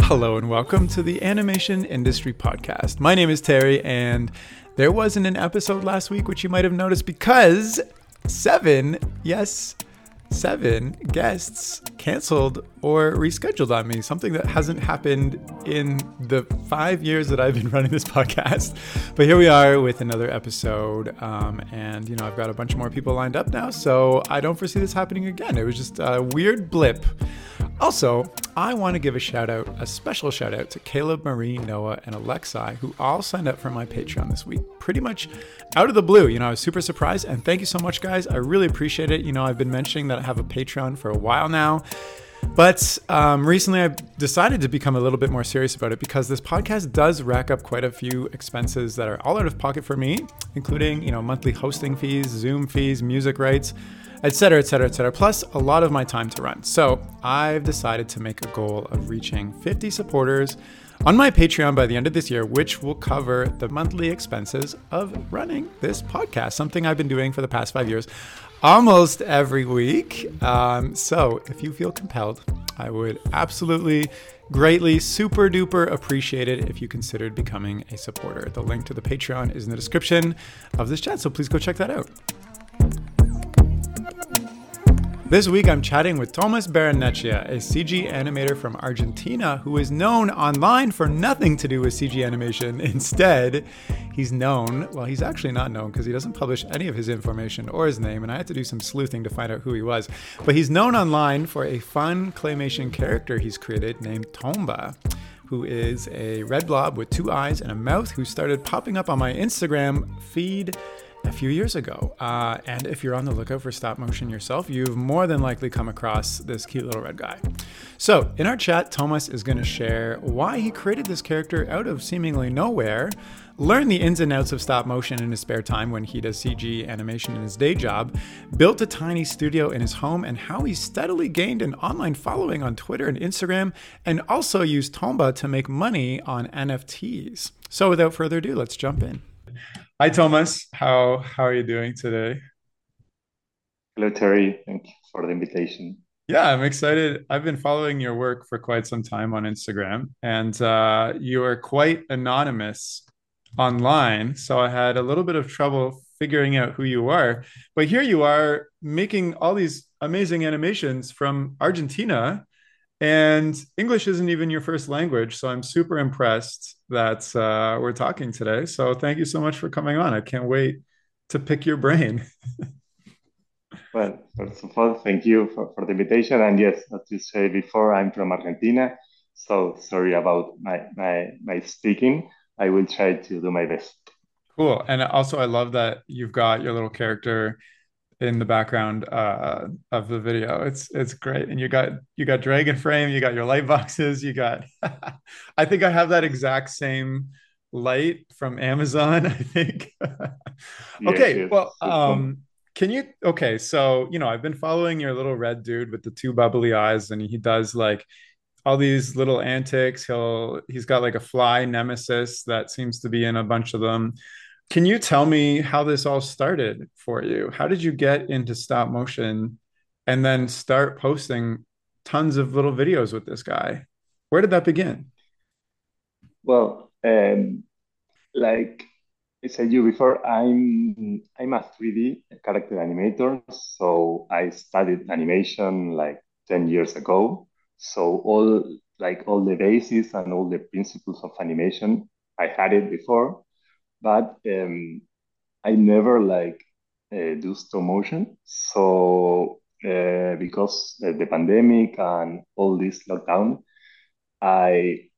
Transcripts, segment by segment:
Hello and welcome to the Animation Industry Podcast. My name is Terry, and there wasn't an episode last week, which you might have noticed because seven, yes, seven guests canceled or rescheduled on me, something that hasn't happened in the five years that I've been running this podcast. But here we are with another episode. Um, and, you know, I've got a bunch more people lined up now, so I don't foresee this happening again. It was just a weird blip. Also, I want to give a shout out, a special shout out to Caleb, Marie, Noah, and Alexi, who all signed up for my Patreon this week. Pretty much out of the blue. You know, I was super surprised. And thank you so much, guys. I really appreciate it. You know, I've been mentioning that I have a Patreon for a while now. But um, recently, I've decided to become a little bit more serious about it because this podcast does rack up quite a few expenses that are all out of pocket for me, including you know monthly hosting fees, Zoom fees, music rights, etc., etc., etc. Plus a lot of my time to run. So I've decided to make a goal of reaching 50 supporters on my Patreon by the end of this year, which will cover the monthly expenses of running this podcast, something I've been doing for the past five years almost every week. Um, so if you feel compelled, I would absolutely greatly, super duper appreciate it if you considered becoming a supporter. The link to the Patreon is in the description of this chat, so please go check that out. This week, I'm chatting with Tomas Barrenechea, a CG animator from Argentina who is known online for nothing to do with CG animation. Instead, he's known, well, he's actually not known because he doesn't publish any of his information or his name, and I had to do some sleuthing to find out who he was. But he's known online for a fun claymation character he's created named Tomba who is a red blob with two eyes and a mouth who started popping up on my Instagram feed a few years ago. Uh, and if you're on the lookout for stop motion yourself, you've more than likely come across this cute little red guy. So, in our chat, Tomas is going to share why he created this character out of seemingly nowhere, learn the ins and outs of stop motion in his spare time when he does CG animation in his day job, built a tiny studio in his home, and how he steadily gained an online following on Twitter and Instagram, and also used Tomba to make money on NFTs. So, without further ado, let's jump in. Hi, Tomas. How how are you doing today? Hello, Terry. Thank you for the invitation. Yeah, I'm excited. I've been following your work for quite some time on Instagram, and uh, you are quite anonymous online. So I had a little bit of trouble figuring out who you are. But here you are making all these amazing animations from Argentina and English isn't even your first language. So I'm super impressed that uh, we're talking today. So thank you so much for coming on. I can't wait to pick your brain. well, first of all, thank you for, for the invitation. And yes, as you said before, I'm from Argentina. So sorry about my, my, my speaking. I will try to do my best. Cool. And also, I love that you've got your little character in the background uh, of the video. It's it's great, and you got you got Dragonframe, you got your light boxes, you got. I think I have that exact same light from Amazon. I think. okay, yes, well, um, can you? Okay, so you know, I've been following your little red dude with the two bubbly eyes, and he does like all these little antics. He'll he's got like a fly nemesis that seems to be in a bunch of them. Can you tell me how this all started for you? How did you get into stop motion and then start posting tons of little videos with this guy? Where did that begin? Well, um, like I said you before, I'm I'm a 3D character animator, so I studied animation like 10 years ago. So all like all the bases and all the principles of animation, I had it before but um, I never like uh, do stop motion. So uh, because the pandemic and all this lockdown, I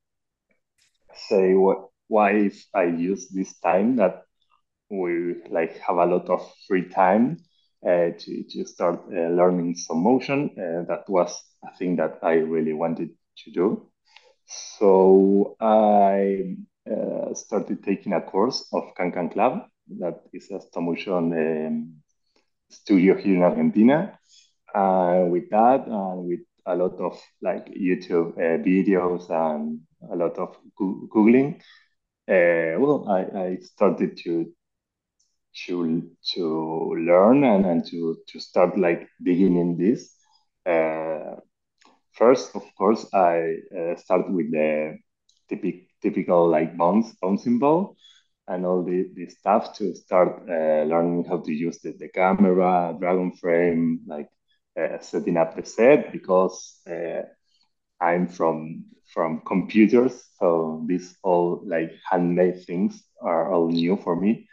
say what why if I use this time that we like have a lot of free time uh, to, to start uh, learning stop motion. Uh, that was a thing that I really wanted to do. So I uh, started taking a course of Can Club, that is a stop motion um, studio here in Argentina. Uh, with that, and with a lot of like YouTube uh, videos and a lot of googling, uh, well, I, I started to to to learn and, and to to start like digging in this. Uh, first, of course, I uh, start with the typical, typical like bounce, bouncing ball and all the, the stuff to start uh, learning how to use the, the camera, Dragonframe, like uh, setting up the set because uh, I'm from from computers, so these all like handmade things are all new for me,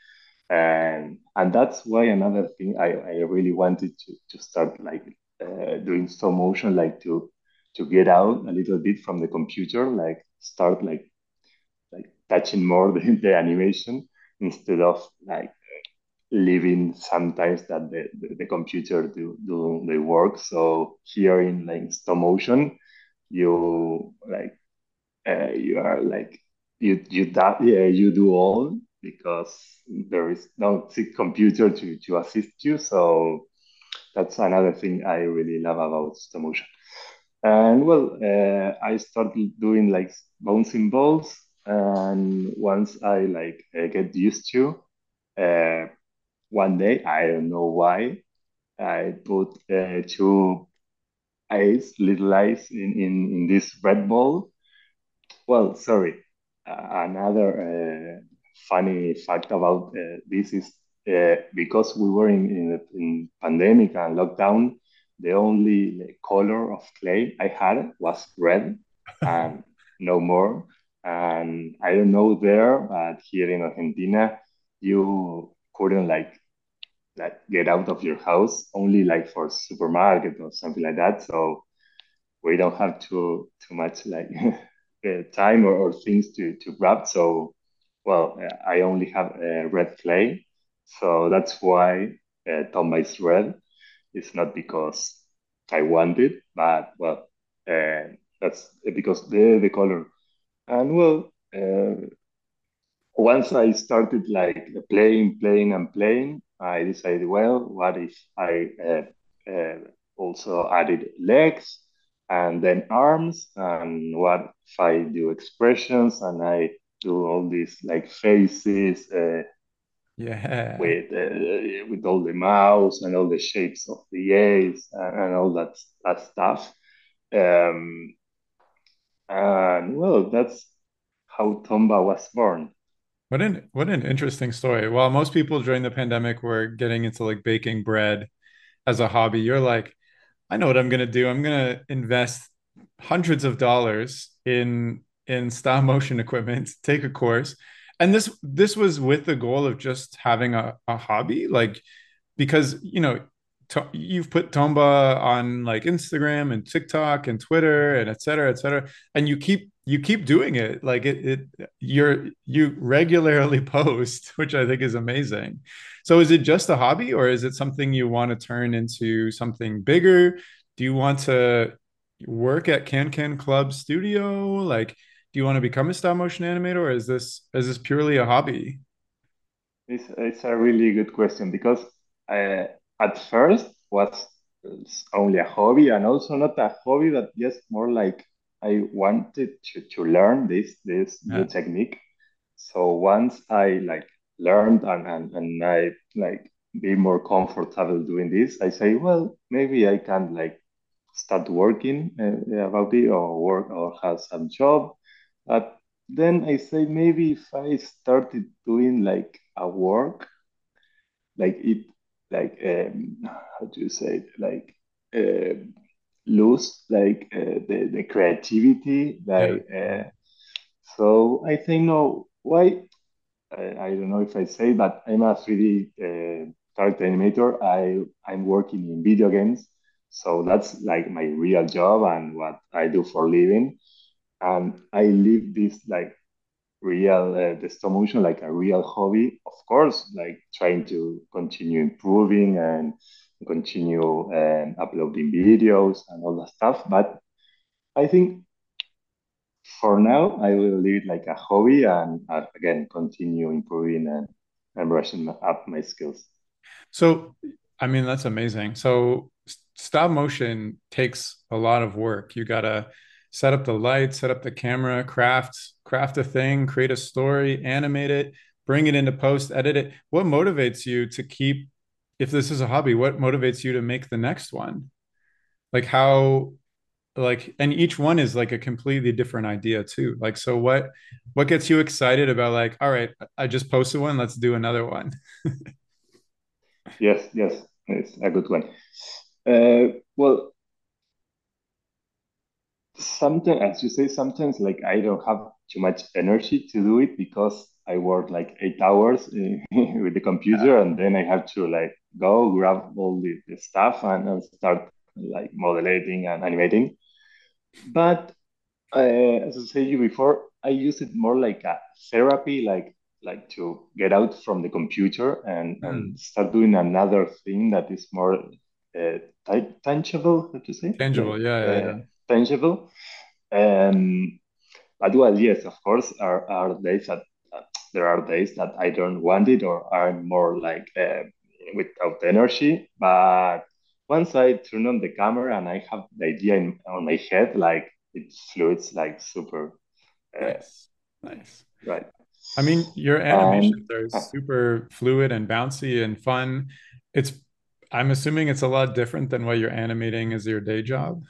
and and that's why another thing I, I really wanted to to start like uh, doing stop motion, like to to get out a little bit from the computer, like start like touching more the, the animation instead of like leaving sometimes that the, the, the, computer do, do the work. So here in like stop motion, you like uh, you are like you you that yeah you do all because there is no computer to to assist you. So that's another thing I really love about stop motion. And well, uh, I started doing like bouncing balls, and once I like uh, get used to, uh, one day I don't know why I put uh, two eyes, little eyes in, in, in this red ball. Well, sorry. Another uh, funny fact about uh, this is uh, because we were in, in, in pandemic and lockdown, the only color of clay I had was red and no more. And I don't know there, but here in Argentina, you couldn't like like get out of your house only like for supermarket or something like that. So we don't have too too much like time or, or, things to to grab. So well, I only have uh, red clay, so that's why uh, Tomba is red. It's not because I want it, but well, uh, that's because the the color. And well, uh, once I started like playing, playing, and playing, I decided, well, what if I uh, uh, also added legs and then arms, and what if I do expressions and I do all these like faces, uh, yeah, with uh, with all the mouths and all the shapes of the A's and, and all that that stuff. Um, and well, that's how Tomba was born. What an what an interesting story. While most people during the pandemic were getting into like baking bread as a hobby, you're like, I know what I'm gonna do. I'm gonna invest hundreds of dollars in in stop motion equipment, take a course. And this this was with the goal of just having a, a hobby, like because you know you've put Tomba on like Instagram and TikTok and Twitter and et cetera, et cetera, and you keep you keep doing it. Like it, it you're you regularly post which i think is amazing. So is it just a hobby or is it something you want to turn into something bigger? Do you want to work at can can club studio? Like do you want to become a stop motion animator or is this is this purely a hobby? It's, it's a really good question because uh, at first was only a hobby and also not a hobby but just more like I wanted to, to learn this this yeah. new technique. So once I like learned and, and, and I like be more comfortable doing this, I say, well, maybe I can like start working uh, about it or work or have some job. But then I say maybe if I started doing like a work, like it, like um, how do you say it, like uh, lose like uh, the, the creativity like yeah. uh, so i think no why I, I, don't know if i say but i'm a 3d uh, character animator. I i'm working in video games so that's like my real job and what i do for living. And i live this like real uh, the stop motion like a real hobby of course like trying to continue improving and continue um, uploading videos and all that stuff. But I think for now, I will leave it like a hobby and uh, again, continue improving and, and brushing up my skills. So, I mean, that's amazing. So, stop motion takes a lot of work. You got to set up the lights, set up the camera, craft, craft a thing, create a story, animate it, bring it into post, edit it. What motivates you to keep if this is a hobby, what motivates you to make the next one? Like how like and each one is like a completely different idea too like so what what gets you excited about like all right i just posted one let's do another one yes yes it's a good one uh, well sometimes as you say sometimes like i don't have too much energy to do it because i work like eight hours with the computer and then i have to like go grab all the, the stuff and, and start like modeling and animating but uh, as I said you before, I use it more like a therapy, like like to get out from the computer and Mm. and start doing another thing that is more uh, ta- tangible, how to say, tangible yeah yeah uh, yeah tangible. Um, but well, yes, of course, are are days that uh, there are days that I don't want it or I'm more like uh, without energy. But once I turn on the camera and I have the idea in, on my head, like it fluids like super, uh, nice nice right? i mean your animations are uh, super fluid and bouncy and fun it's i'm assuming it's a lot different than what you're animating as your day job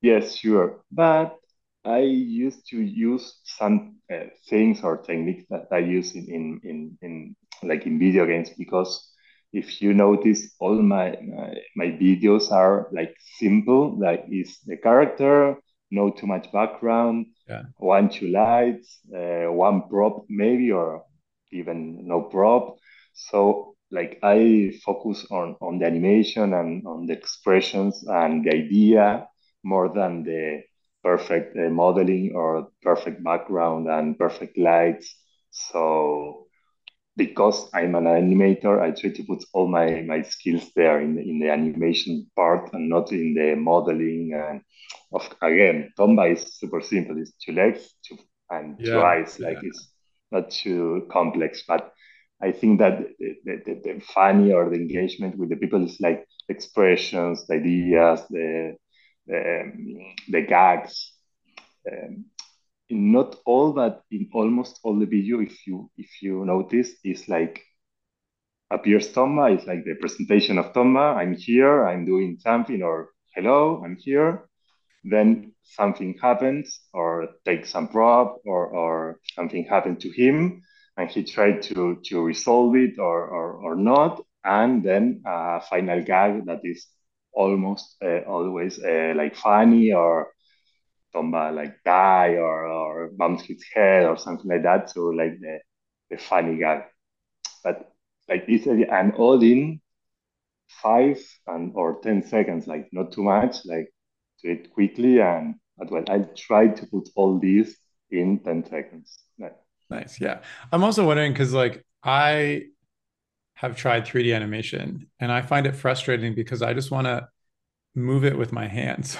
Yes, sure. But I used to use some uh, things or techniques that I use in, in, in, in like in video games because if you notice, all my, my my videos are like simple. Like is the character, no too much background, yeah one two lights, uh, one prop maybe, or even no prop. So like I focus on on the animation and on the expressions and the idea more than the perfect uh, modeling or perfect background and perfect lights. So because I'm an animator, I try to put all my, my skills there in the, in the animation part and not in the modeling. And of, again, Tomba is super simple. It's two legs two, and two yeah eyes. Like yeah it's not too complex. But I think that the, the, the, funny or the engagement with the people is like expressions, the ideas, the, um, the gags. Um, not all, but in almost all the video, if you if you notice, is like appears Tomba. It's like the presentation of Tomba. I'm here. I'm doing something, or hello, I'm here. Then something happens, or takes some prop, or or something happened to him, and he tried to to resolve it, or or, or not. And then a final gag that is almost uh, always uh, like funny or Tomba like die or, or bumps his head or something like that. So like the, the funny guy. But like it's an all in five and or ten seconds, like not too much, like do it quickly and but well I try to put all these in 10 seconds. Nice yeah i'm also wondering because like i have tried 3d animation and i find it frustrating because i just want to move it with my hands.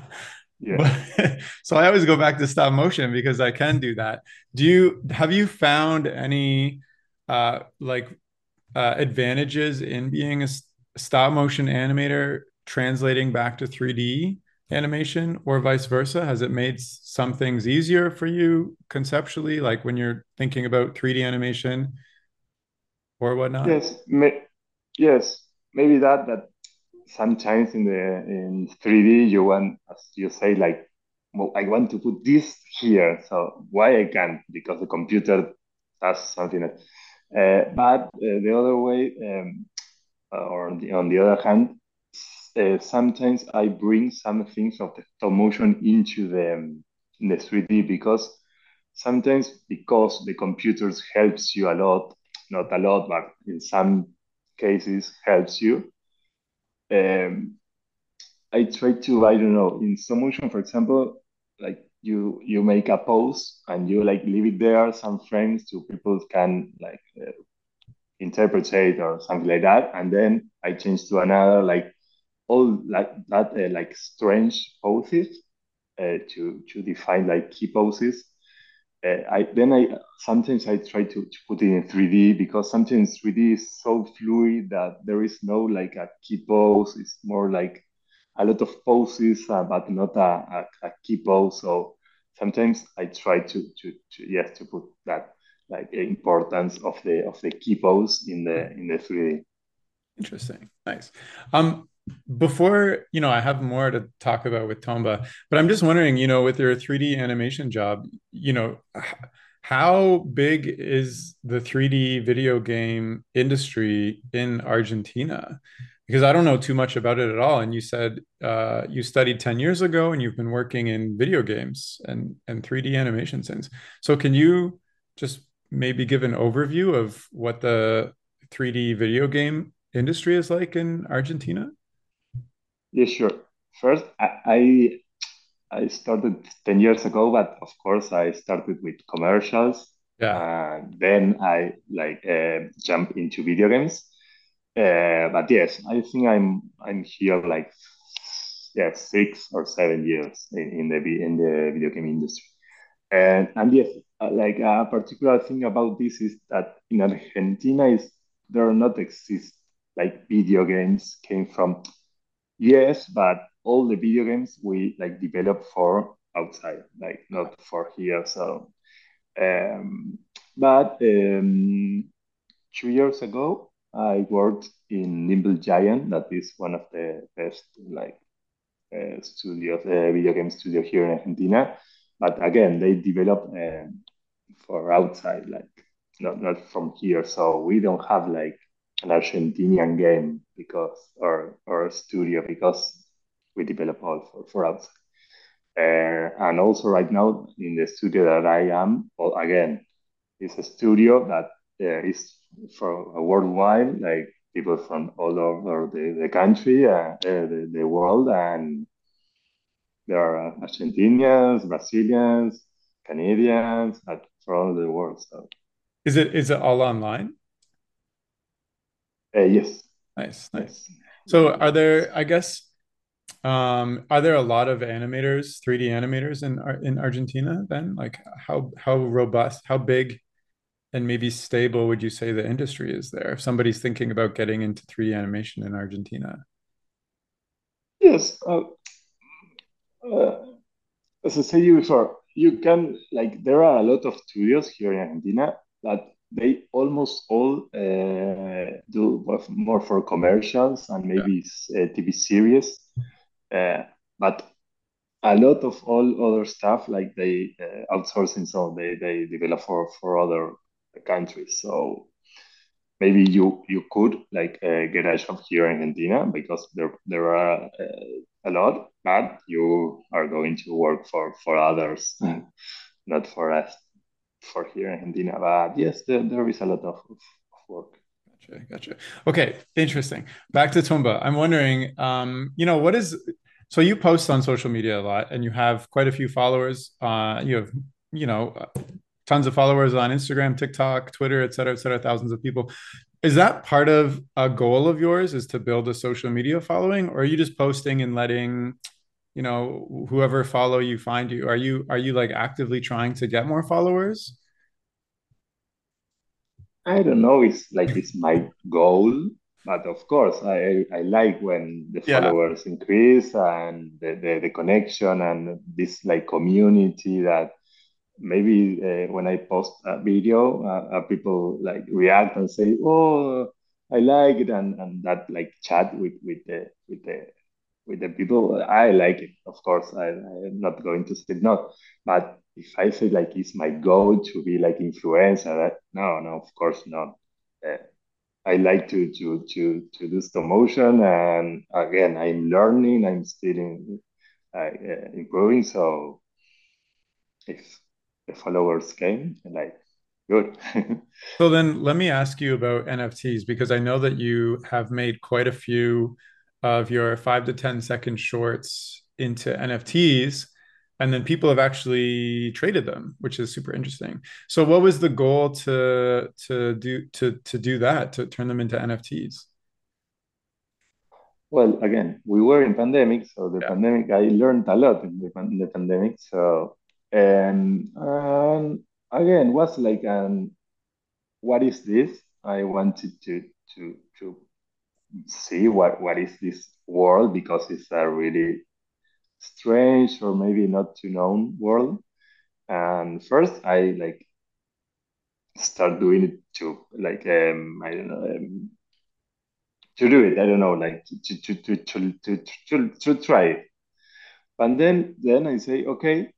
but so I always go back to stop motion because I can do that. Do you have you found any uh like uh advantages in being a stop motion animator translating back to 3D animation or vice versa? Has it made some things easier for you conceptually, like when you're thinking about 3D animation or whatnot? Yes. May, yes. Maybe that that sometimes in the in 3D you want as you say like well, I want to put this here. So why I can't? Because the computer does something else. Uh, but uh, the other way, um, or on the, on the other hand, uh, sometimes I bring some things of the stop motion into the, um, in the 3D because sometimes because the computers helps you a lot, not a lot, but in some cases helps you. Um, I try to, I don't know, in stop motion, for example, like you you make a pose and you like leave it there some frames so people can like uh, interpret it or something like that, and then I change to another like all like that uh, like strange poses uh, to to define like key poses. Uh, I then I sometimes I try to, to put it in 3D because sometimes 3D is so fluid that there is no like a key pose. It's more like a lot of poses, uh, but not a, a, a key pose. So sometimes I try to, to, to yes to put that like importance of the of the key pose in the in the 3D. Interesting. Nice. Um, before, you know, I have more to talk about with Tomba, but I'm just wondering, you know, with your 3D animation job, you know, how big is the 3D video game industry in Argentina? Because I don't know too much about it at all. And you said uh, you studied 10 years ago and you've been working in video games and, and 3D animation since. So can you just maybe give an overview of what the 3D video game industry is like in Argentina? Yeah, sure. First, I, I started 10 years ago, but of course I started with commercials. Yeah. And then I like uh, jump into video games. Uh, but yes, I think I'm I'm here like yeah six or seven years in, in the in the video game industry. And and yes, uh, like a particular thing about this is that in Argentina is there are not exist like video games came from yes, but all the video games we like develop for outside, like not for here. So, um, but um, two years ago, I worked in Nimble Giant. That is one of the best like uh, studios, uh, video game studio here in Argentina. But again, they develop um, for outside, like not not from here. So we don't have like an Argentinian game because or or a studio because we develop all for, for outside. Uh, and also right now in the studio that I am, well, again, it's a studio that uh, is for a worldwide, like people from all over the, the country, uh, uh the, the world, and there are Argentinians, Brazilians, Canadians, from all the world. So, is it is it all online? Uh, yes. Nice, nice. So, are there? I guess um, are there a lot of animators, 3D animators in in Argentina then? Like how how robust, how big and maybe stable would you say the industry is there if somebody's thinking about getting into 3D animation in Argentina? Yes. Uh, uh, as I said you before, you can like there are a lot of studios here in Argentina that they almost all uh, do more for commercials and maybe yeah. Uh, TV series uh, but a lot of all other stuff, like they uh, outsourcing, so they, they develop for, for other countries. So maybe you you could like uh, get a job here in Argentina because there there are uh, a lot, but you are going to work for for others, not for us, for here in Argentina. But yes, there, there is a lot of, of work. Gotcha, gotcha. Okay, interesting. Back to Tomba. I'm wondering, um, you know, what is so you post on social media a lot, and you have quite a few followers. Uh, you have, you know, tons of followers on Instagram, TikTok, Twitter, et cetera, et cetera, thousands of people. Is that part of a goal of yours? Is to build a social media following, or are you just posting and letting, you know, whoever follow you find you? Are you are you like actively trying to get more followers? I don't know. It's like it's my goal, but of course, I, I like when the yeah. followers increase and the, the, the, connection and this like community that maybe uh, when I post a video, uh, uh, people like react and say, "Oh, I like it," and, and that like chat with with the with the with the people. I like it, of course. I, I'm not going to say no, but if I say like it's my goal to be like influencer, no, no, of course not. Uh, I like to to to to do stop motion, and again, I'm learning. I'm still in, uh, improving. So if the followers came, like good. so then, let me ask you about NFTs because I know that you have made quite a few of your five to ten second shorts into NFTs and then people have actually traded them which is super interesting. So what was the goal to to do to to do that to turn them into nfts well again we were in pandemic so the yeah. pandemic i learned a lot in the, in the pandemic so and um, again was like um what is this? I wanted to to to see what what is this world because it's a really strange or maybe not too known world. And first, I like start doing it to like um, I don't know, um, to do it. I don't know, like to to to to to to, to try it. And then then I say, okay,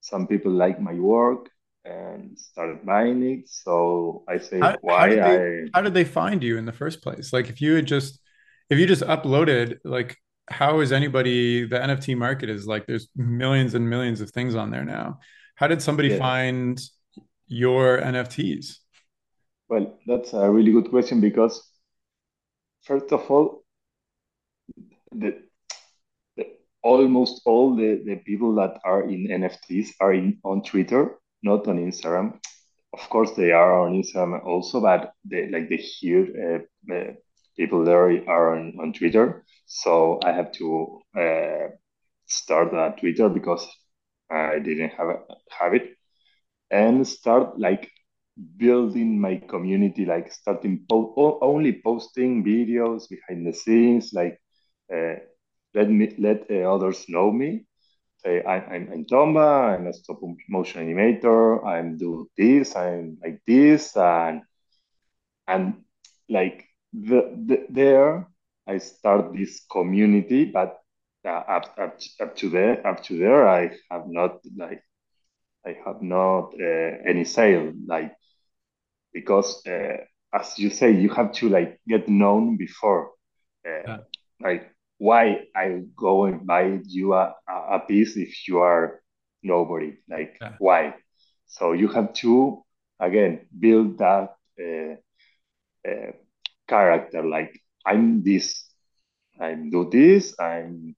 some people like my work and started buying it. So I say, How, how why did they I how did they find you in the first place? Like if you had just if you just uploaded, like how is anybody the NFT market is like there's millions and millions of things on there now. How did somebody yes. find your NFTs? Well, that's a really good question because first of all, the, the almost all the, the people that are in NFTs are in on Twitter, not on Instagram. Of course, they are on Instagram also, but the, like the huge uh, uh, people there are on, on Twitter. So I have to uh, start a Twitter because I didn't have have it, and start like building my community, like starting po- only posting videos behind the scenes, like uh, let me let uh, others know me. Say I, I'm, I'm Tomba. I'm a stop motion animator. I'm do this. I'm like this, and and like the, the there I start this community, but uh, up, up up to there up to there I have not like I have not uh, any sale like because uh, as you say you have to like get known before uh, yeah. like why I go and buy you a, a piece if you are nobody like yeah. why so you have to again build that uh, uh, character like i'm this i do this i'm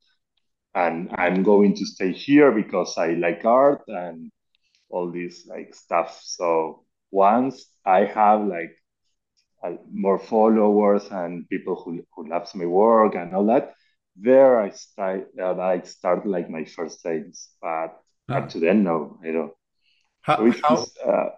and i'm going to stay here because i like art and all this like stuff. So once i have like uh, more followers and people who, who loves my work and all that there i start uh, i start like my first sales. But huh. up to then no i don't. How, so how, uh,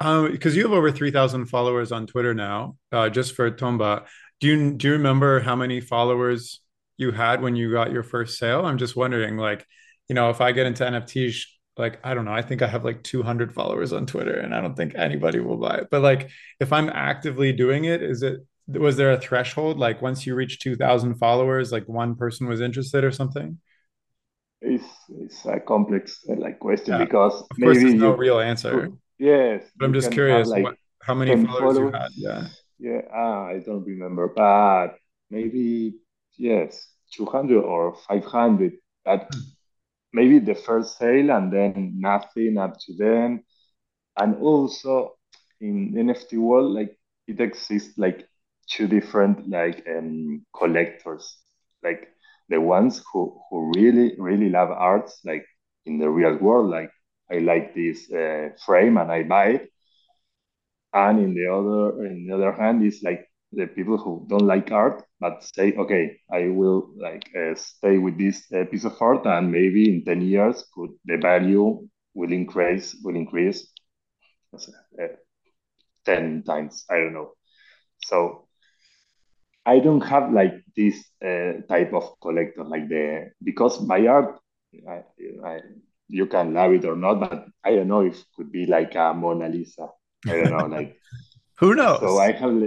um, because you have over three thousand followers on Twitter now, uh, just for Tomba. Do you do you remember how many followers you had when you got your first sale? I'm just wondering, like, you know, if I get into NFTs, like I don't know, I think I have like 200 followers on Twitter, and I don't think anybody will buy it. But like, if I'm actively doing it, is it was there a threshold? Like once you reach 2,000 followers, like one person was interested or something? It's it's a complex like question yeah. because of course maybe there's no real answer. Yes. But I'm just curious, like what, how many followers, followers, you had? Yeah. Yeah, ah, I don't remember, but maybe yes, 200 or 500. But hmm. maybe the first sale and then nothing up to then. And also in NFT world, like it exists like two different like um, collectors, like the ones who who really really love arts, like in the real world, like I like this uh, frame and I buy it. And in the other, in the other hand, is like the people who don't like art but say, okay, I will like uh, stay with this uh, piece of art, and maybe in ten years, could the value will increase will increase uh, ten times. I don't know. So I don't have like this uh, type of collector like the because my art I, I, you can love it or not, but I don't know if it could be like a Mona Lisa. I don't know, like who knows. So I have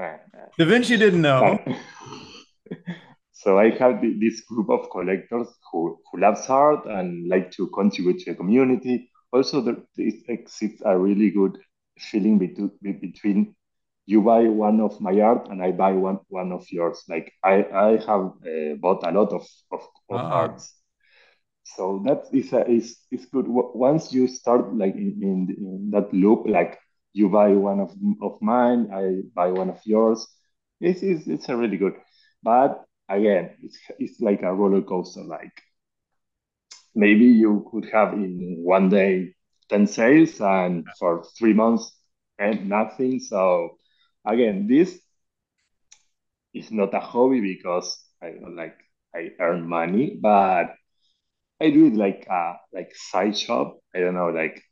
uh, Da Vinci didn't know. so I have this group of collectors who who loves art and like to contribute to the community. Also, there exists a really good feeling between between you buy one of my art and I buy one one of yours. Like I I have uh, bought a lot of of, of ah. arts so that is a, is is good. Once you start like in, in, in, that loop like you buy one of, of mine i buy one of yours it's, it's, it's a really good. But again it's, it's like a roller coaster like maybe you could have in one day 10 sales and for three months and nothing. So again this is not a hobby because i like i earn money but I do it like uh like side shop. I don't know, like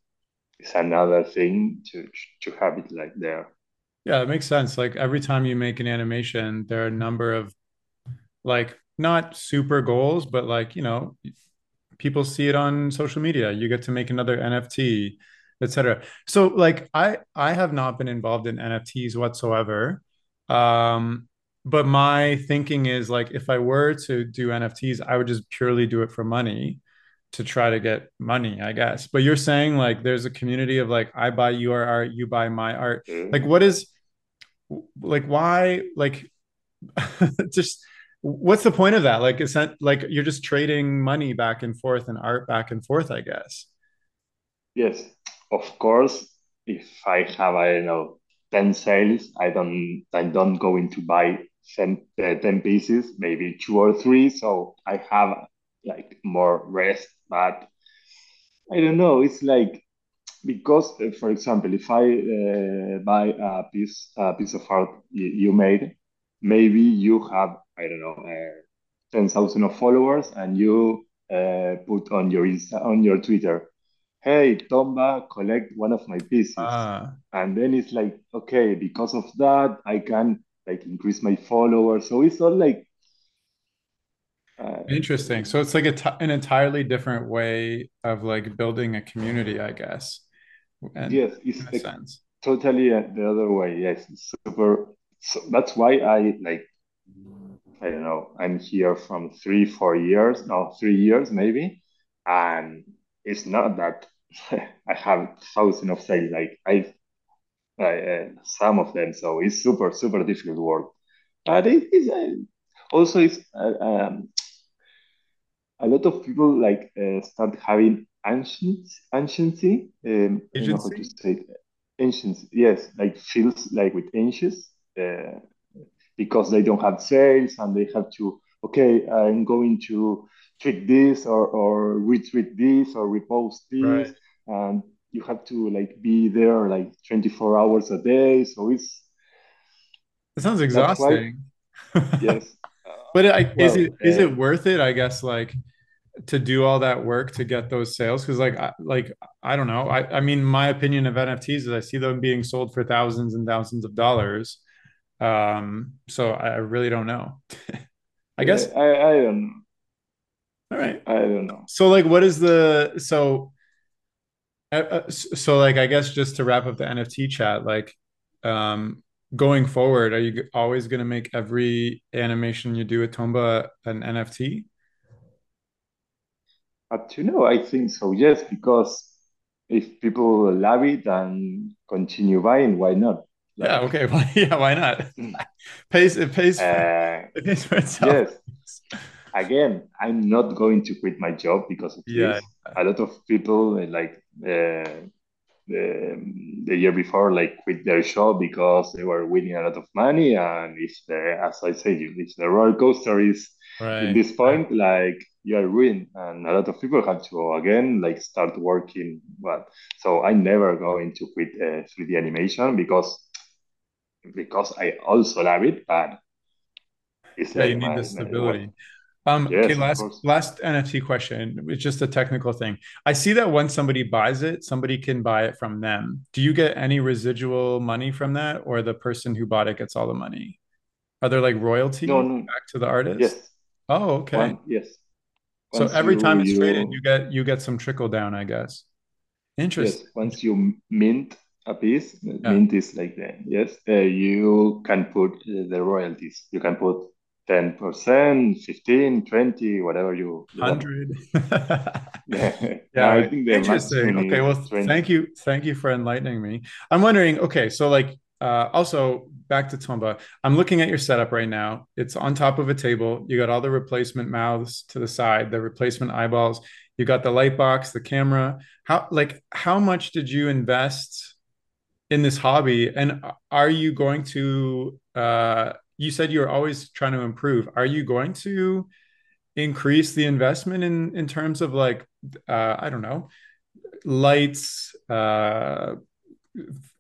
it's another thing to to have it like there. Yeah, it makes sense. Like every time you make an animation, there are a number of like not super goals, but like, you know, people see it on social media. You get to make another NFT, etc. So like I I have not been involved in NFTs whatsoever. Um but my thinking is like if I were to do NFTs, I would just purely do it for money to try to get money, I guess. But you're saying like there's a community of like I buy your art, you buy my art. Mm. Like what is like why like just what's the point of that? Like it's not like you're just trading money back and forth and art back and forth, I guess. Yes, of course. If I have, I don't know, 10 sales, I don't I don't go into buy 10, uh, 10 pieces, maybe two or three. So I have like more rest, but I don't know. It's like because, uh, for example, if I uh, buy a piece a piece of art you, you made, maybe you have I don't know uh, ten thousand of followers, and you uh, put on your Insta on your Twitter, "Hey, Tomba, collect one of my pieces," Ah, and then it's like, okay, because of that, I can like increase my followers. So it's all like. Uh, interesting. So it's like a t an entirely different way of like building a community, I guess. And yes, it's like sense. totally uh, the other way. Yes, it's super. So that's why I like I don't know, I'm here from three, four years, no, three years maybe. And it's not that I have thousands of sales, like I, Uh, some of them. So it's super, super difficult work. But it is uh, also it's uh, um, a lot of people like uh, start having ancient anciency. Um, I don't know how to say it. Ancients, yes, like feels like with anxious. Uh, because they don't have sales and they have to okay i'm going to tweet this or, or retweet this or repost this Right. and you have to like be there like 24 hours a day so it's It sounds that's why exhausting. yes uh, But I, is well it is uh, it worth it, I guess, like to do all that work to get those sales? Because like I, like I don't know. I, I mean, my opinion of NFTs is I see them being sold for thousands and thousands of dollars. Um, so I really don't know. I guess. I, I don't know All right. i don't know So like, what is the so uh, uh, so like I guess just to wrap up the NFT chat, like um going forward, are you always going to make every animation you do at Tomba an NFT? but you know i think so yes because if people love it and continue buying why not Yeah, okay. Well, yeah, why not? Pays it pays for uh, it pays for itself. yes again, I'm not going to quit my job because of Yeah. this. A lot of people like the, the year before like quit their job because they were winning a lot of money, and if the as I said, if the roller coaster is in Right. this Right. point, like you are ruined, and a lot of people have to again like start working. But so I'm never going to quit uh, 3D animation because because I also love it, but it's Yeah, you like need the my, my stability. Um, okay, yes, of last last NFT question. It's just a technical thing. I see that when somebody buys it, somebody can buy it from them. Do you get any residual money from that, or the person who bought it gets all the money? Are there like No, royalties no, back to the artist? yes. Oh, okay. One, yes. So every you time it's traded, you you get you get some trickle down, I guess. yes, once you mint a piece, Yeah. mint is like that. yes, uh, you can put uh, the royalties. You can put 10%, 15, 20, whatever you you 100. Yeah, I right. think Interesting. Okay, well, 20. thank you. Thank you for enlightening me. I'm wondering, okay, so like uh also back to Tomba. I'm looking at your setup right now. It's on top of a table. You got all the replacement mouths to the side, the replacement eyeballs. You got the light box, the camera. How like how much did you invest in this hobby? And are you going to uh you said you're always trying to improve. Are you going to increase the investment in in terms of like uh I don't know, lights, uh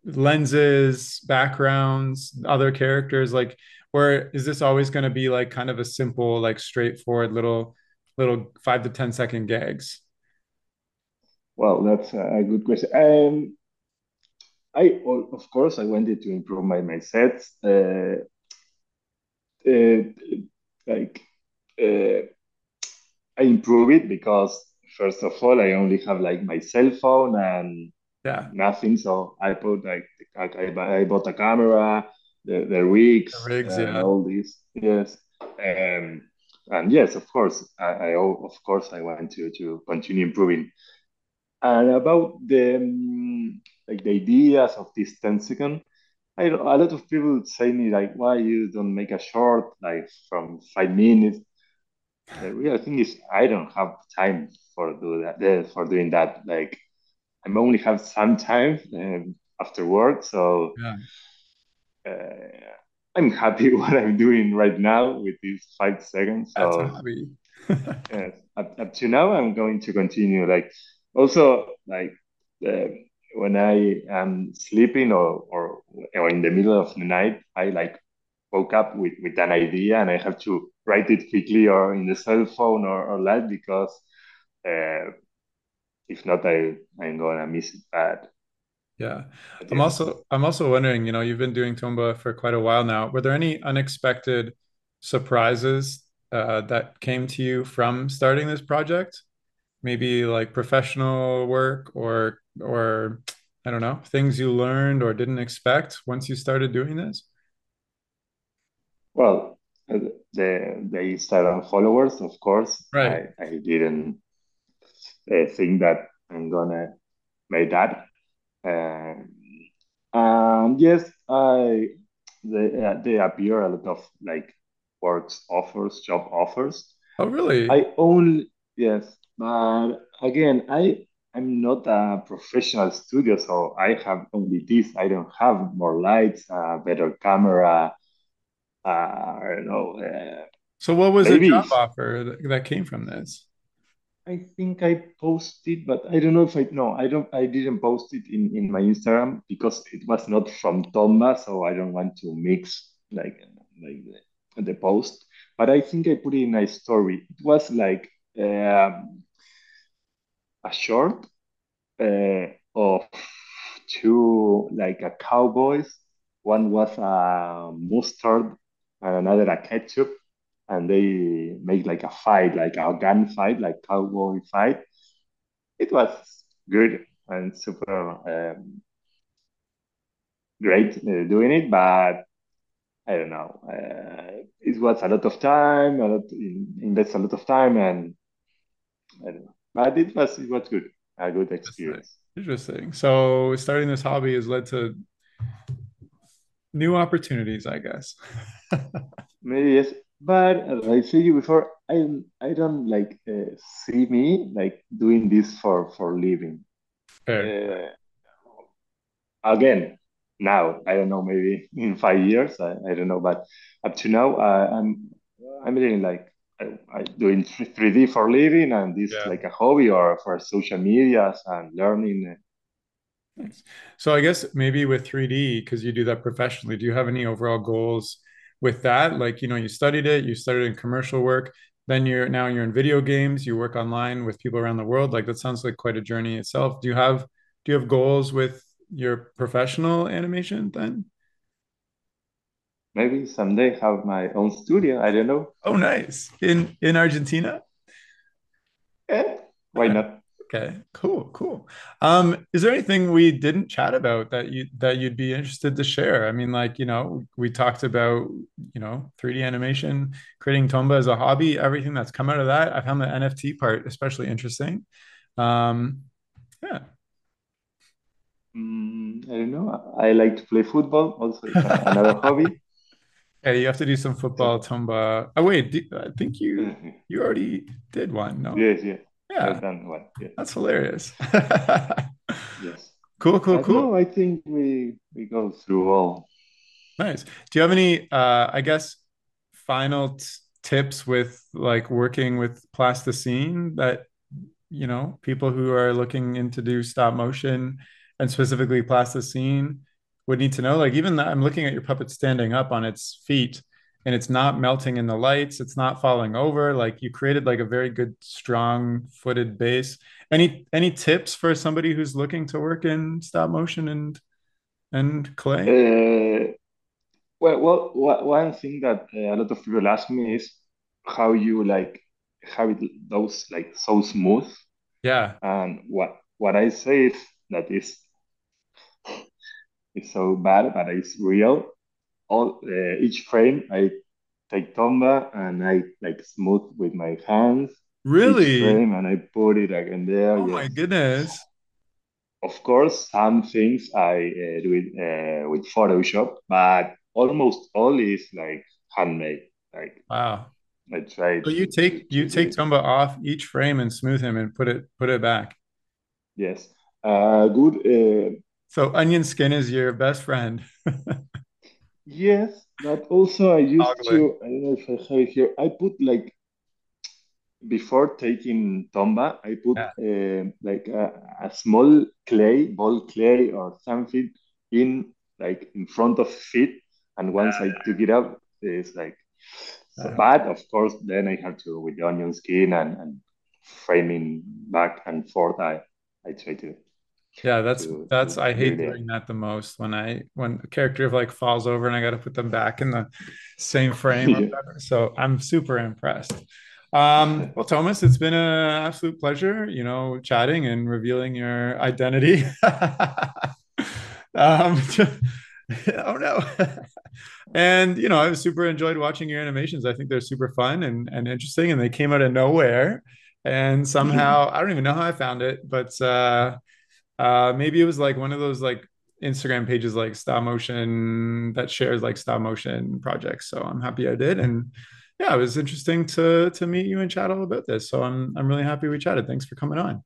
lenses, backgrounds, other characters like or is this always going to be like kind of a simple like straightforward little little 5 to ten second gags? Well, that's a good question. Um, I of course I wanted to improve my my sets. Uh, like uh, I improve it because first of all I only have like my cell phone and Yeah. nothing. So I put like I, I, bought a camera, the, the rigs, The rigs, and yeah. all this. Yes, um, and yes, of course, I, I of course I want to to continue improving. And about the um, like the ideas of this 10 second, I, a lot of people say me like, why you don't make a short like from five minutes? The real thing is I don't have time for do that for doing that. Like I'm only have some time um, after work, so Yeah, uh, I'm happy what I'm doing right now with these five seconds. that's a So hobby. yes, up, up to now, I'm going to continue. Like also like uh, when I am sleeping or, or or in the middle of the night, I like woke up with, with an idea and I have to write it quickly or in the cell phone or, or that because uh, if not, I I'm gonna miss it bad. Yeah. I'm also I'm also wondering, you know, you've been doing Tomba for quite a while now. Were there any unexpected surprises uh, that came to you from starting this project? Maybe like professional work or or I don't know, things you learned or didn't expect once you started doing this? Well, the the Instagram followers, of course, Right. I I didn't uh, think that I'm gonna make that. Um, and yes, I they uh, they appear a lot of like works offers, job offers. Oh, really? I only yes, but again, I I'm not a professional studio, so I have only this. I don't have more lights, a better camera. Uh, I don't know. Uh, So what was maybe job offer that, that came from this? I think I posted, but I don't know if I no, I don't I didn't post it in in my Instagram because it was not from Tomba, so I don't want to mix like like the, the post. But I think I put it in a story. It was like um, a short uh, of two like a cowboys. One was a mustard and another a ketchup, and they make like a fight, like a gun fight, like cowboy fight it was good and super um, great uh, doing it, but I don't know. Uh, it was a lot of time, a lot invest a lot of time, and I don't know. But it was it was good, a good experience. Interesting. So starting this hobby has led to new opportunities, I guess. Maybe yes, but as I said you before, I I don't like uh, see me like doing this for for living. Uh, again now i don't know maybe in five years i, I don't know but up to now uh, i'm i'm really like I, I doing 3d for living and this Yeah. like a hobby or for social medias and learning uh, Nice. So I guess maybe with 3D, because you do that professionally, do you have any overall goals with that? Like, you know, you studied it, you started in commercial work, then you're now you're in video games, you work online with people around the world. Like that sounds like quite a journey itself. Do you have do you have goals with your professional animation then? Maybe someday have my own studio i don't know Oh, nice. In in Argentina? eh, why not Okay, cool, cool. Um, is there anything we didn't chat about that you that you'd be interested to share? I mean, like, you know, we talked about, you know, 3D animation, creating Tomba as a hobby, everything that's come out of that. I found the NFT part especially interesting. Um, yeah. mm, i don't know i like to play football also another hobby Yeah, you have to do some football so Tomba. Oh, wait, do, I think you uh, you already did one, no? yes yeah i've Yeah, done one yeah that's hilarious. yes Cool, cool, cool. no i think we we go through all Nice. Do you have any, uh, I guess, final t tips with like working with plasticine that, you know, people who are looking into do stop motion and specifically plasticine would need to know? Like, even that, I'm looking at your puppet standing up on its feet and it's not melting in the lights, it's not falling over. Like, you created like a very good, strong footed base. Any any tips for somebody who's looking to work in stop motion and and clay? uh, Well, well, one thing that uh, a lot of people ask me is how you like have it those like so smooth. Yeah. And what what I say is that is it's so bad, but it's real. all uh, each frame I take tomba and I like smooth with my hands. Really? Frame and I put it again there. Oh yes. my goodness! Of course, some things I uh, do it uh, with Photoshop, but almost all is like handmade. Like wow. I tried. So you take you take Tomba off each frame and smooth him and put it put it back. Yes. Uh, good. So onion skin is your best friend. yes, but also I used to. I don't know if I have it here. I put like before taking tomba, I put yeah. uh, like a, a, small clay, ball clay or something in like in front of feet, and once I took it up, it's like. So, but of course, then I had to with the onion skin and, and framing back and forth. I I try to yeah that's to, that's to i hate doing that the most when i when a character like falls over and i got to put them back in the same frame yeah. so i'm super impressed. Um well Tomas it's been an absolute pleasure you know chatting and revealing your identity. Um oh no. And you know i've super enjoyed watching your animations. I think they're super fun and, and interesting and they came out of nowhere. And somehow i don't even know how i found it but uh uh, maybe it was like one of those like Instagram pages like stop motion that shares like stop motion projects. So I'm happy I did. And yeah, it was interesting to to meet you and chat all about this. So I'm I'm really happy we chatted. Thanks for coming on.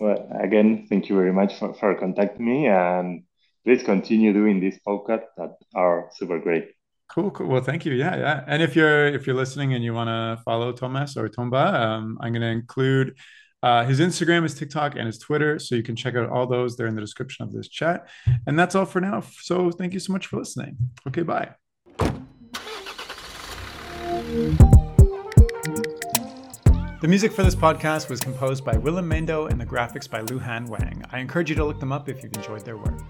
Well, again, thank you very much for, for contacting me and please continue doing these podcasts that are super great. Cool, cool. Well, thank you. Yeah, yeah. And if you're if you're listening and you want to follow Tomas or Tomba, um, I'm going to include uh, his Instagram, his TikTok, and his Twitter. So you can check out all those. They're in the description of this chat. And that's all for now. So thank you so much for listening. Okay, bye. The music for this podcast was composed by Willem Mendo and the graphics by Luhan Wang. I encourage you to look them up if you've enjoyed their work.